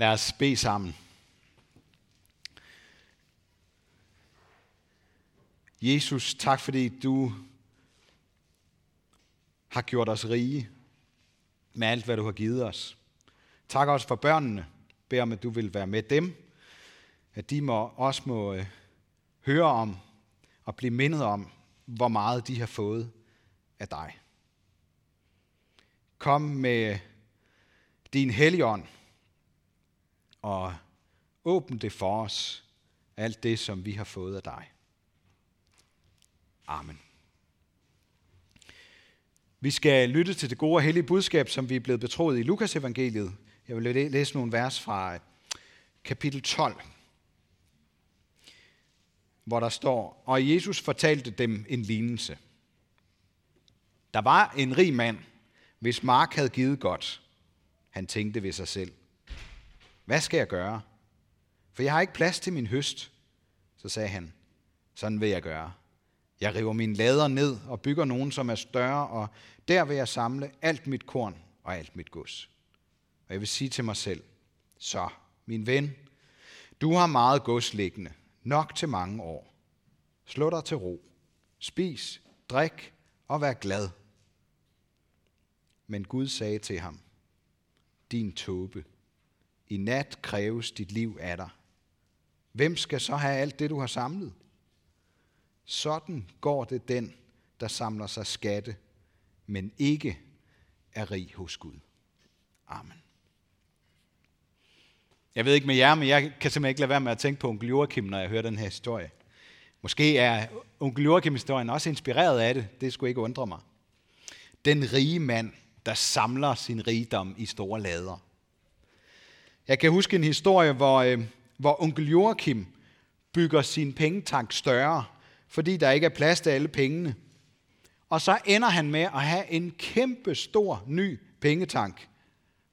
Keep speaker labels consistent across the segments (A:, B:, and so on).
A: Lad os bede sammen. Jesus, tak fordi du har gjort os rige med alt, hvad du har givet os. Tak også for børnene. Bed om, at du vil være med dem. At de må, også må øh, høre om og blive mindet om, hvor meget de har fået af dig. Kom med øh, din helligånd og åbn det for os, alt det, som vi har fået af dig. Amen. Vi skal lytte til det gode og hellige budskab, som vi er blevet betroet i Lukas evangeliet. Jeg vil læse nogle vers fra øh, kapitel 12, hvor der står, og Jesus fortalte dem en lignelse. Der var en rig mand, hvis mark havde givet godt. Han tænkte ved sig selv, hvad skal jeg gøre? For jeg har ikke plads til min høst. Så sagde han, sådan vil jeg gøre. Jeg river mine lader ned og bygger nogen, som er større, og der vil jeg samle alt mit korn og alt mit gods. Og jeg vil sige til mig selv, så, min ven, du har meget gods liggende, nok til mange år. Slå dig til ro. Spis, drik og vær glad. Men Gud sagde til ham, din tåbe, i nat kræves dit liv af dig. Hvem skal så have alt det, du har samlet? Sådan går det den, der samler sig skatte, men ikke er rig hos Gud. Amen. Jeg ved ikke med jer, men jeg kan simpelthen ikke lade være med at tænke på onkel Joachim, når jeg hører den her historie. Måske er onkel Joachim-historien også inspireret af det. Det skulle ikke undre mig. Den rige mand, der samler sin rigdom i store lader. Jeg kan huske en historie, hvor, øh, hvor onkel Joachim bygger sin pengetank større, fordi der ikke er plads til alle pengene. Og så ender han med at have en kæmpe stor ny pengetank,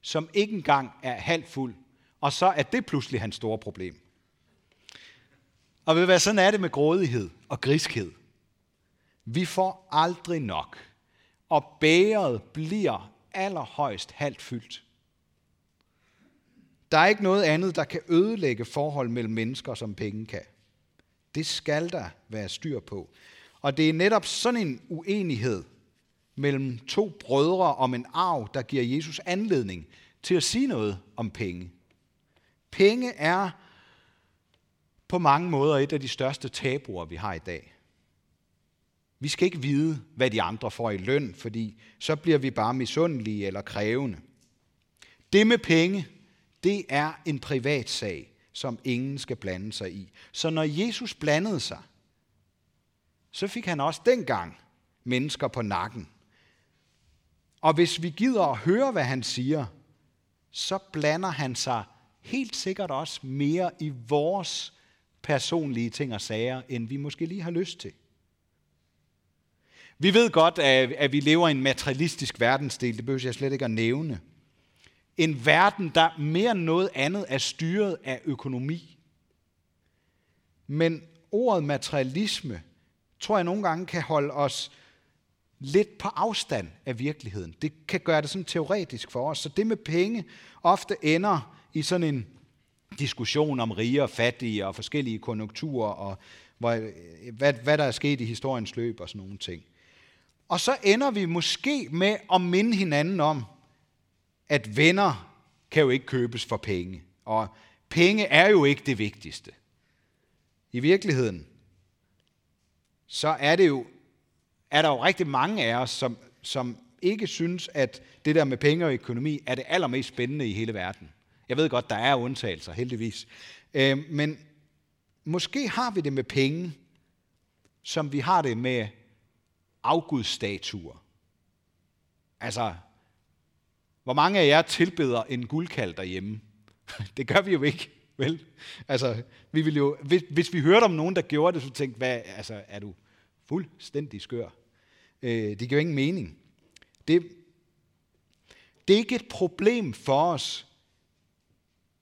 A: som ikke engang er halvt fuld. Og så er det pludselig hans store problem. Og ved hvad, sådan er det med grådighed og griskhed. Vi får aldrig nok, og bæret bliver allerhøjst halvt fyldt. Der er ikke noget andet, der kan ødelægge forhold mellem mennesker, som penge kan. Det skal der være styr på. Og det er netop sådan en uenighed mellem to brødre om en arv, der giver Jesus anledning til at sige noget om penge. Penge er på mange måder et af de største tabuer, vi har i dag. Vi skal ikke vide, hvad de andre får i løn, fordi så bliver vi bare misundelige eller krævende. Det med penge, det er en privat sag, som ingen skal blande sig i. Så når Jesus blandede sig, så fik han også dengang mennesker på nakken. Og hvis vi gider at høre, hvad han siger, så blander han sig helt sikkert også mere i vores personlige ting og sager, end vi måske lige har lyst til. Vi ved godt, at vi lever i en materialistisk verdensdel, det behøver jeg slet ikke at nævne. En verden, der mere end noget andet er styret af økonomi. Men ordet materialisme, tror jeg nogle gange kan holde os lidt på afstand af virkeligheden. Det kan gøre det sådan teoretisk for os. Så det med penge ofte ender i sådan en diskussion om rige og fattige og forskellige konjunkturer og hvad, hvad der er sket i historiens løb og sådan nogle ting. Og så ender vi måske med at minde hinanden om, at venner kan jo ikke købes for penge. Og penge er jo ikke det vigtigste. I virkeligheden, så er det jo, er der jo rigtig mange af os, som, som ikke synes, at det der med penge og økonomi er det allermest spændende i hele verden. Jeg ved godt, der er undtagelser, heldigvis. Øh, men måske har vi det med penge, som vi har det med afgudsstatuer. Altså, hvor mange af jer tilbeder en guldkald derhjemme? Det gør vi jo ikke, vel? Altså, vi vil jo, hvis, hvis vi hørte om nogen, der gjorde det, så tænkte hvad, altså, er du fuldstændig skør? Øh, det giver ingen mening. Det, det er ikke et problem for os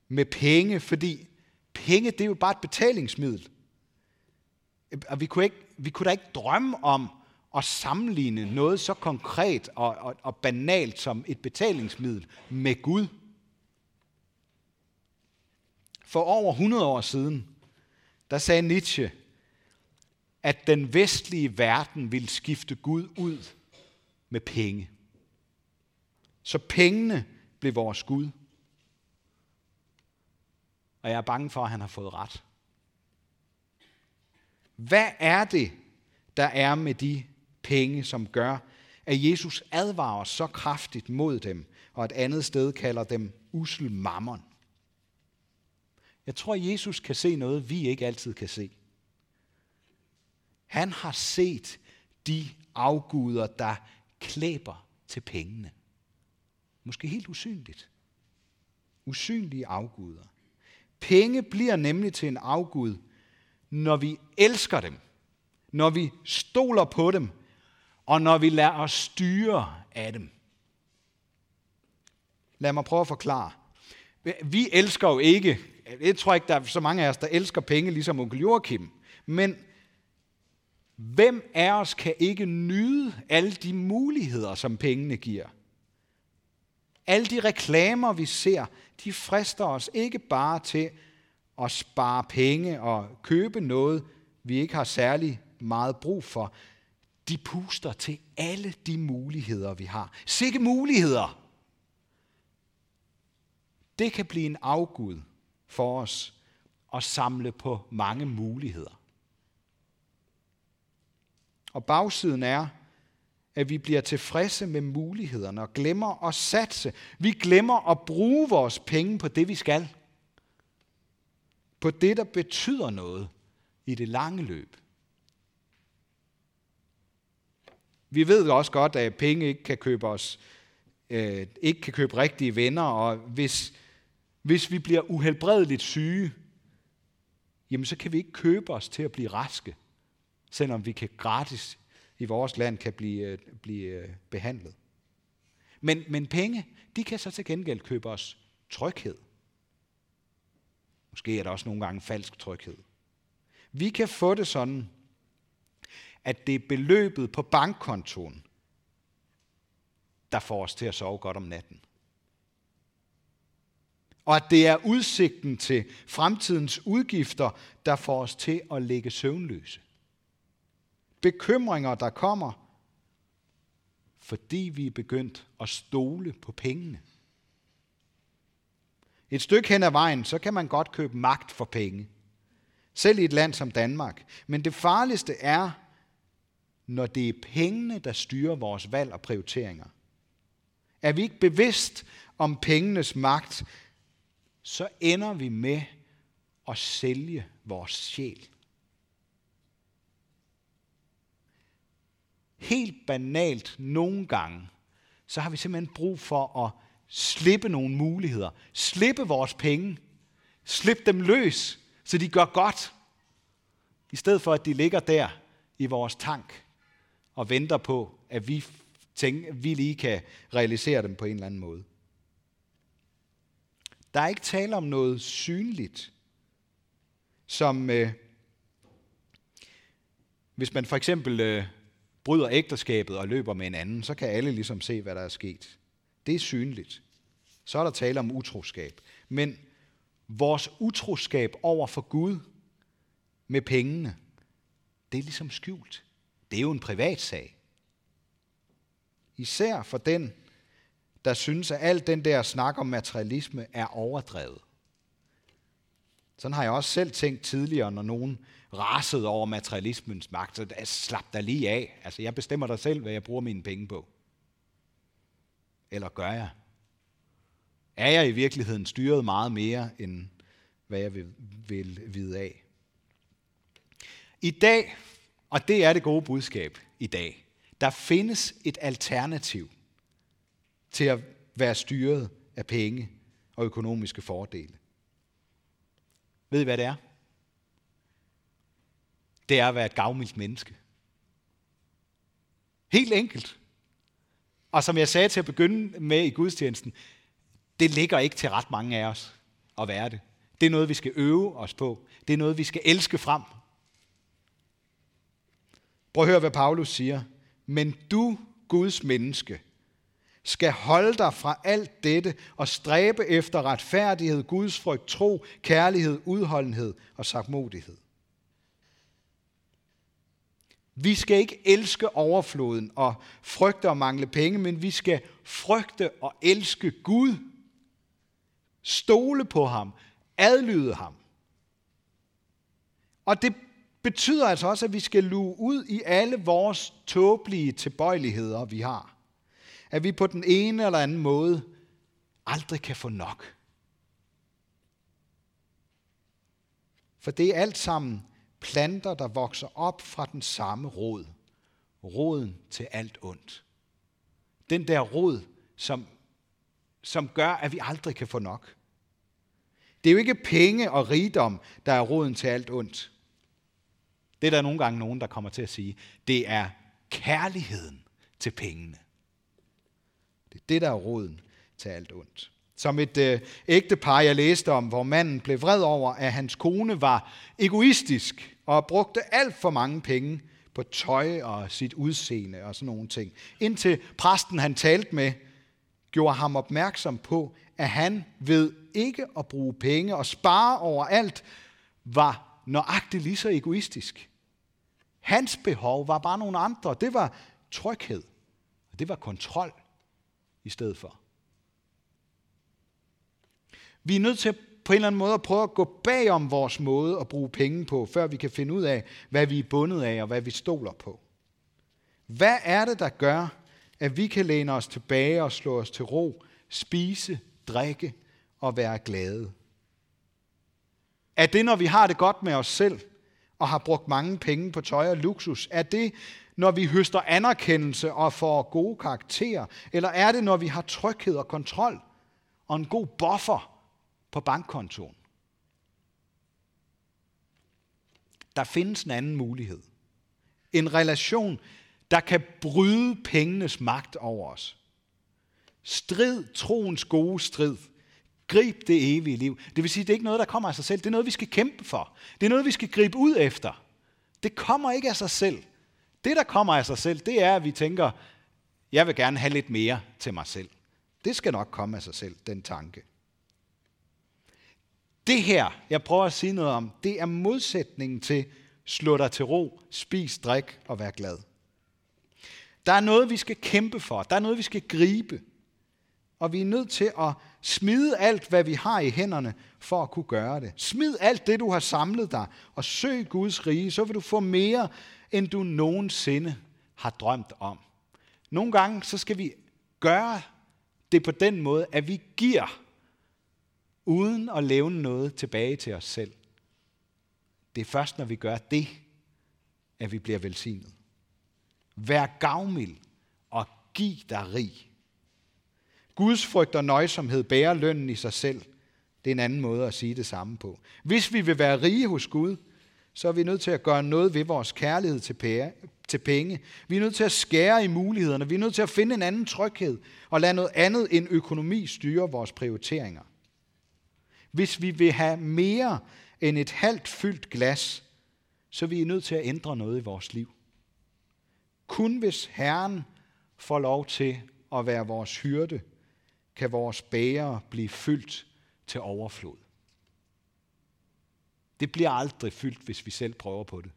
A: med penge, fordi penge, det er jo bare et betalingsmiddel. Øh, og vi kunne, ikke, vi kunne da ikke drømme om at sammenligne noget så konkret og, og, og banalt som et betalingsmiddel med Gud. for over 100 år siden, der sagde Nietzsche, at den vestlige verden ville skifte Gud ud med penge. Så pengene blev vores Gud. Og jeg er bange for, at han har fået ret. Hvad er det, der er med de penge, som gør, at Jesus advarer så kraftigt mod dem, og et andet sted kalder dem usel mammon? Jeg tror, Jesus kan se noget, vi ikke altid kan se. Han har set de afguder, der klæber til pengene. Måske helt usynligt. Usynlige afguder. Penge bliver nemlig til en afgud, når vi elsker dem, når vi stoler på dem, og når vi lader os styre af dem. Lad mig prøve at forklare. Vi elsker jo ikke, jeg tror ikke, der er så mange af os, der elsker penge, ligesom onkel Joachim, men hvem af os kan ikke nyde alle de muligheder, som pengene giver? Alle de reklamer, vi ser, de frister os ikke bare til at spare penge og købe noget, vi ikke har særlig meget brug for. De puster til alle de muligheder, vi har. Sikke muligheder! Det kan blive en afgud for os at samle på mange muligheder. Og bagsiden er, at vi bliver tilfredse med mulighederne og glemmer at satse. Vi glemmer at bruge vores penge på det, vi skal. På det, der betyder noget i det lange løb. Vi ved også godt, at penge ikke kan købe os, øh, ikke kan købe rigtige venner, og hvis, hvis vi bliver uhelbredeligt syge, jamen så kan vi ikke købe os til at blive raske, selvom vi kan gratis i vores land kan blive, øh, blive øh, behandlet. Men, men penge, de kan så til gengæld købe os tryghed. Måske er der også nogle gange falsk tryghed. Vi kan få det sådan, at det er beløbet på bankkontoen, der får os til at sove godt om natten. Og at det er udsigten til fremtidens udgifter, der får os til at ligge søvnløse bekymringer, der kommer, fordi vi er begyndt at stole på pengene. Et stykke hen ad vejen, så kan man godt købe magt for penge. Selv i et land som Danmark. Men det farligste er, når det er pengene, der styrer vores valg og prioriteringer. Er vi ikke bevidst om pengenes magt, så ender vi med at sælge vores sjæl. helt banalt nogle gange, så har vi simpelthen brug for at slippe nogle muligheder. Slippe vores penge. Slip dem løs, så de gør godt. I stedet for, at de ligger der i vores tank og venter på, at vi, tænker, vi lige kan realisere dem på en eller anden måde. Der er ikke tale om noget synligt, som øh, hvis man for eksempel øh, bryder ægteskabet og løber med en anden, så kan alle ligesom se, hvad der er sket. Det er synligt. Så er der tale om utroskab. Men vores utroskab over for Gud med pengene, det er ligesom skjult. Det er jo en privat sag. Især for den, der synes, at alt den der snak om materialisme er overdrevet. Sådan har jeg også selv tænkt tidligere, når nogen rasede over materialismens magt, så slap der lige af. Altså, jeg bestemmer dig selv, hvad jeg bruger mine penge på. Eller gør jeg? Er jeg i virkeligheden styret meget mere, end hvad jeg vil, vil vide af? I dag, og det er det gode budskab i dag, der findes et alternativ til at være styret af penge og økonomiske fordele. Ved I, hvad det er? Det er at være et gavmildt menneske. Helt enkelt. Og som jeg sagde til at begynde med i gudstjenesten, det ligger ikke til ret mange af os at være det. Det er noget, vi skal øve os på. Det er noget, vi skal elske frem. Prøv at høre, hvad Paulus siger. Men du, Guds menneske, skal holde dig fra alt dette og stræbe efter retfærdighed, Guds frygt, tro, kærlighed, udholdenhed og sagtmodighed. Vi skal ikke elske overfloden og frygte og mangle penge, men vi skal frygte og elske Gud. Stole på ham, adlyde ham. Og det betyder altså også, at vi skal luge ud i alle vores tåbelige tilbøjeligheder, vi har. At vi på den ene eller anden måde aldrig kan få nok. For det er alt sammen planter, der vokser op fra den samme rod. Roden til alt ondt. Den der rod, som, som gør, at vi aldrig kan få nok. Det er jo ikke penge og rigdom, der er roden til alt ondt. Det er der nogle gange nogen, der kommer til at sige. Det er kærligheden til pengene. Det er det, der er roden til alt ondt. Som et øh, ægtepar, jeg læste om, hvor manden blev vred over, at hans kone var egoistisk og brugte alt for mange penge på tøj og sit udseende og sådan nogle ting. Indtil præsten, han talte med, gjorde ham opmærksom på, at han ved ikke at bruge penge og spare over alt, var nøjagtigt lige så egoistisk. Hans behov var bare nogle andre. Det var tryghed. Og det var kontrol i stedet for. Vi er nødt til på en eller anden måde at prøve at gå bag om vores måde at bruge penge på, før vi kan finde ud af, hvad vi er bundet af og hvad vi stoler på. Hvad er det, der gør, at vi kan læne os tilbage og slå os til ro, spise, drikke og være glade? Er det, når vi har det godt med os selv og har brugt mange penge på tøj og luksus? Er det, når vi høster anerkendelse og får gode karakterer? Eller er det, når vi har tryghed og kontrol og en god buffer på bankkontoen. Der findes en anden mulighed. En relation, der kan bryde pengenes magt over os. Strid troens gode strid. Grib det evige liv. Det vil sige, det er ikke noget, der kommer af sig selv. Det er noget, vi skal kæmpe for. Det er noget, vi skal gribe ud efter. Det kommer ikke af sig selv. Det, der kommer af sig selv, det er, at vi tænker, jeg vil gerne have lidt mere til mig selv. Det skal nok komme af sig selv, den tanke. Det her, jeg prøver at sige noget om, det er modsætningen til slå dig til ro, spis, drik og vær glad. Der er noget, vi skal kæmpe for. Der er noget, vi skal gribe. Og vi er nødt til at smide alt, hvad vi har i hænderne, for at kunne gøre det. Smid alt det, du har samlet dig, og søg Guds rige, så vil du få mere, end du nogensinde har drømt om. Nogle gange, så skal vi gøre det på den måde, at vi giver uden at levne noget tilbage til os selv. Det er først, når vi gør det, at vi bliver velsignet. Vær gavmild og giv dig rig. Guds frygt og nøjsomhed bærer lønnen i sig selv. Det er en anden måde at sige det samme på. Hvis vi vil være rige hos Gud, så er vi nødt til at gøre noget ved vores kærlighed til penge. Vi er nødt til at skære i mulighederne. Vi er nødt til at finde en anden tryghed og lade noget andet end økonomi styre vores prioriteringer. Hvis vi vil have mere end et halvt fyldt glas, så er vi nødt til at ændre noget i vores liv. Kun hvis Herren får lov til at være vores hyrde, kan vores bære blive fyldt til overflod. Det bliver aldrig fyldt, hvis vi selv prøver på det.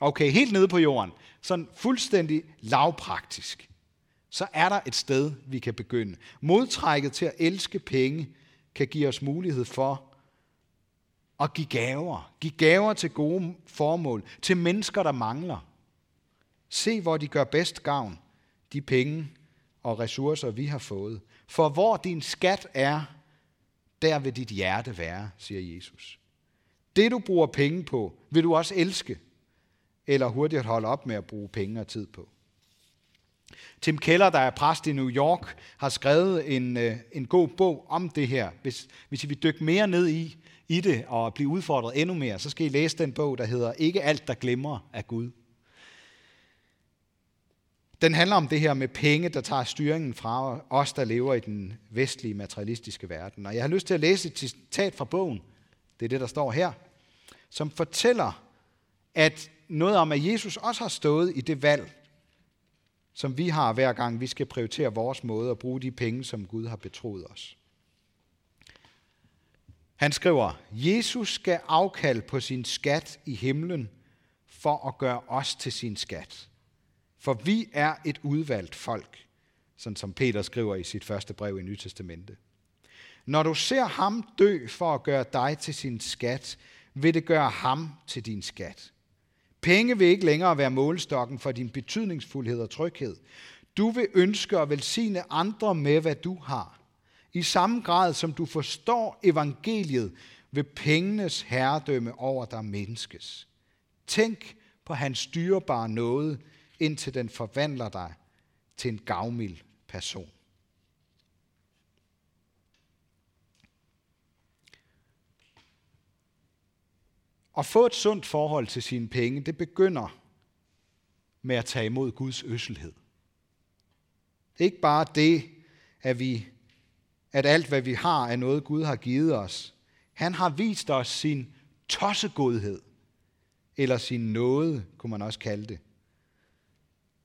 A: Okay, helt nede på jorden, sådan fuldstændig lavpraktisk så er der et sted, vi kan begynde. Modtrækket til at elske penge kan give os mulighed for at give gaver. Give gaver til gode formål, til mennesker, der mangler. Se, hvor de gør bedst gavn, de penge og ressourcer, vi har fået. For hvor din skat er, der vil dit hjerte være, siger Jesus. Det, du bruger penge på, vil du også elske, eller hurtigt holde op med at bruge penge og tid på. Tim Keller, der er præst i New York, har skrevet en, øh, en god bog om det her. Hvis, hvis I vil dykke mere ned i, i det og blive udfordret endnu mere, så skal I læse den bog, der hedder Ikke alt, der glemmer af Gud. Den handler om det her med penge, der tager styringen fra os, der lever i den vestlige materialistiske verden. Og jeg har lyst til at læse et citat fra bogen, det er det, der står her, som fortæller, at noget om, at Jesus også har stået i det valg, som vi har hver gang vi skal prioritere vores måde at bruge de penge, som Gud har betroet os. Han skriver, Jesus skal afkald på sin skat i himlen for at gøre os til sin skat. For vi er et udvalgt folk, sådan som Peter skriver i sit første brev i Nyt Testamente. Når du ser ham dø for at gøre dig til sin skat, vil det gøre ham til din skat. Penge vil ikke længere være målestokken for din betydningsfuldhed og tryghed. Du vil ønske at velsigne andre med, hvad du har. I samme grad som du forstår evangeliet, vil pengenes herredømme over dig menneskes. Tænk på hans dyrebare nåde, indtil den forvandler dig til en gavmild person. At få et sundt forhold til sine penge, det begynder med at tage imod Guds øsselhed. Ikke bare det, at, vi, at alt, hvad vi har, er noget, Gud har givet os. Han har vist os sin tossegodhed, eller sin nåde, kunne man også kalde det.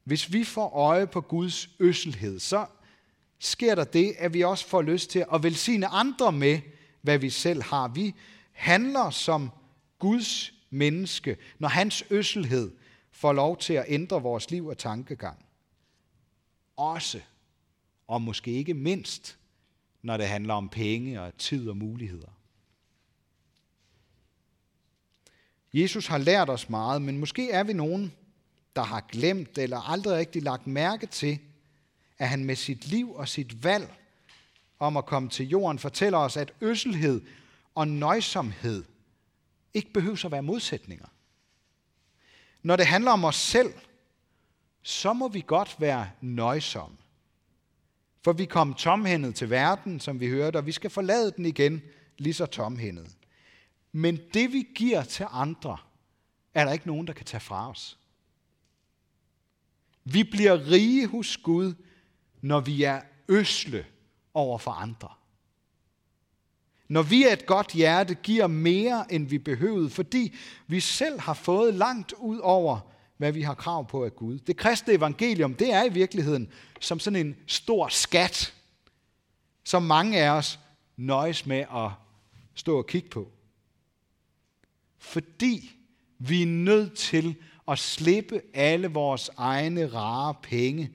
A: Hvis vi får øje på Guds øsselhed, så sker der det, at vi også får lyst til at velsigne andre med, hvad vi selv har. Vi handler som Guds menneske, når hans øsselhed får lov til at ændre vores liv og tankegang. Også, og måske ikke mindst, når det handler om penge og tid og muligheder. Jesus har lært os meget, men måske er vi nogen, der har glemt eller aldrig rigtig lagt mærke til, at han med sit liv og sit valg om at komme til jorden fortæller os, at øsselhed og nøjsomhed ikke behøver at være modsætninger. Når det handler om os selv, så må vi godt være nøjsomme. For vi kom tomhændet til verden, som vi hørte, og vi skal forlade den igen, lige så tomhændet. Men det vi giver til andre, er der ikke nogen, der kan tage fra os. Vi bliver rige hos Gud, når vi er øsle over for andre. Når vi af et godt hjerte, giver mere, end vi behøvede, fordi vi selv har fået langt ud over, hvad vi har krav på af Gud. Det kristne evangelium, det er i virkeligheden som sådan en stor skat, som mange af os nøjes med at stå og kigge på. Fordi vi er nødt til at slippe alle vores egne rare penge,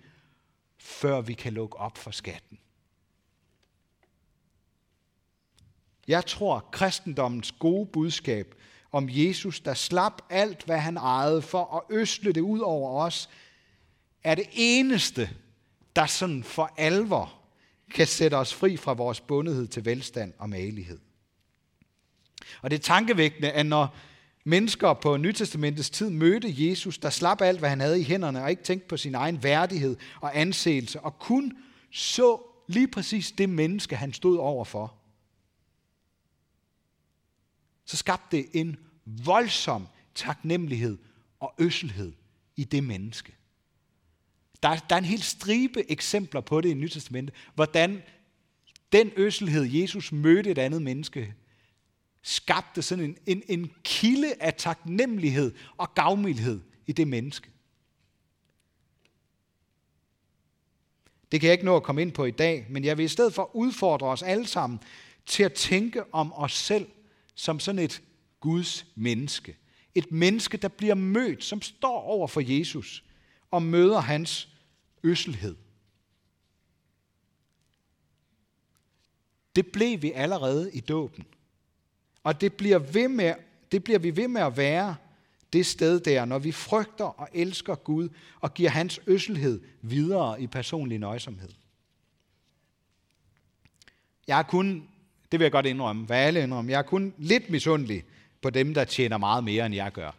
A: før vi kan lukke op for skatten. Jeg tror, kristendommens gode budskab om Jesus, der slap alt, hvad han ejede, for at øsle det ud over os, er det eneste, der sådan for alvor kan sætte os fri fra vores bundethed til velstand og magelighed. Og det er tankevækkende, at når mennesker på Nytestamentets tid mødte Jesus, der slap alt, hvad han havde i hænderne, og ikke tænkte på sin egen værdighed og anseelse, og kun så lige præcis det menneske, han stod overfor, så skabte det en voldsom taknemmelighed og øsselhed i det menneske. Der er, der er en hel stribe eksempler på det i Nytestamentet, hvordan den øsselhed, Jesus mødte et andet menneske, skabte sådan en, en, en kilde af taknemmelighed og gavmildhed i det menneske. Det kan jeg ikke nå at komme ind på i dag, men jeg vil i stedet for udfordre os alle sammen til at tænke om os selv som sådan et Guds menneske. Et menneske, der bliver mødt, som står over for Jesus og møder hans øsselhed. Det blev vi allerede i dåben. Og det bliver, ved med, det bliver vi ved med at være det sted der, når vi frygter og elsker Gud og giver hans øsselhed videre i personlig nøjsomhed. Jeg er kun det vil jeg godt indrømme. Hvad alle indrømme. Jeg er kun lidt misundelig på dem, der tjener meget mere, end jeg gør.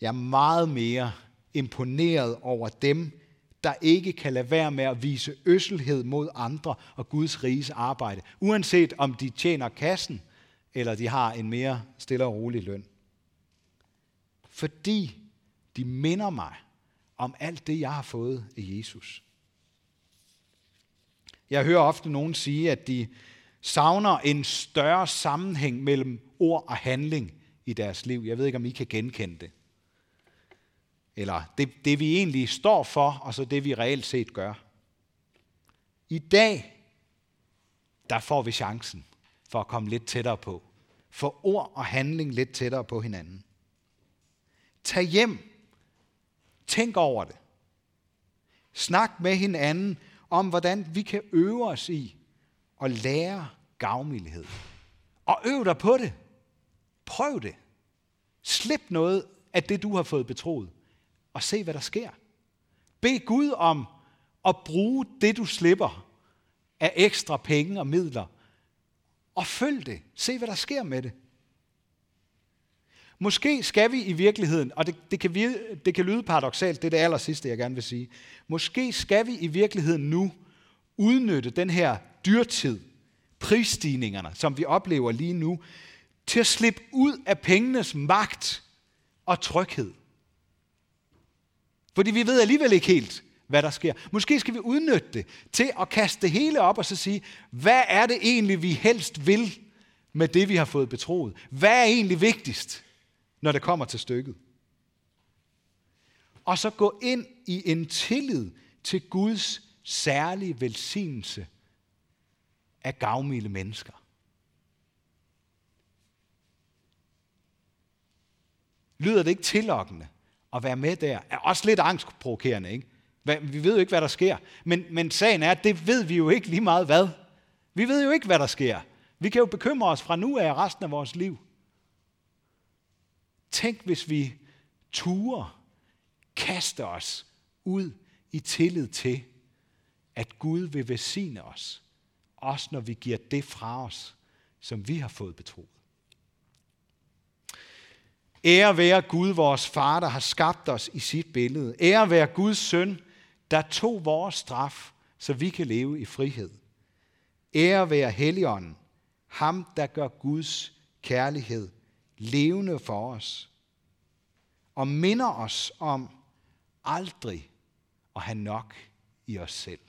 A: Jeg er meget mere imponeret over dem, der ikke kan lade være med at vise øsselhed mod andre og Guds riges arbejde, uanset om de tjener kassen, eller de har en mere stille og rolig løn. Fordi de minder mig om alt det, jeg har fået af Jesus. Jeg hører ofte nogen sige, at de savner en større sammenhæng mellem ord og handling i deres liv. Jeg ved ikke, om I kan genkende det. eller det, det vi egentlig står for, og så det vi reelt set gør. I dag, der får vi chancen for at komme lidt tættere på. Få ord og handling lidt tættere på hinanden. Tag hjem. Tænk over det. Snak med hinanden om, hvordan vi kan øve os i at lære gavmildhed. Og øv dig på det. Prøv det. Slip noget af det, du har fået betroet, og se, hvad der sker. Bed Gud om at bruge det, du slipper af ekstra penge og midler, og følg det. Se, hvad der sker med det. Måske skal vi i virkeligheden, og det, det, kan, vi, det kan lyde paradoxalt, det er det aller sidste, jeg gerne vil sige. Måske skal vi i virkeligheden nu udnytte den her dyrtid, prisstigningerne, som vi oplever lige nu, til at slippe ud af pengenes magt og tryghed. Fordi vi ved alligevel ikke helt, hvad der sker. Måske skal vi udnytte det til at kaste det hele op og så sige, hvad er det egentlig, vi helst vil med det, vi har fået betroet? Hvad er egentlig vigtigst, når det kommer til stykket? Og så gå ind i en tillid til Guds særlige velsignelse af gavmilde mennesker. Lyder det ikke tillokkende at være med der? Er også lidt angstprovokerende, ikke? Vi ved jo ikke, hvad der sker. Men, men sagen er, at det ved vi jo ikke lige meget hvad. Vi ved jo ikke, hvad der sker. Vi kan jo bekymre os fra nu af resten af vores liv. Tænk, hvis vi turer kaste os ud i tillid til, at Gud vil velsigne os, også når vi giver det fra os, som vi har fået betroet. Ære være Gud, vores far, der har skabt os i sit billede. Ære være Guds søn, der tog vores straf, så vi kan leve i frihed. Ære være Helligånden, ham der gør Guds kærlighed levende for os, og minder os om aldrig at have nok i os selv.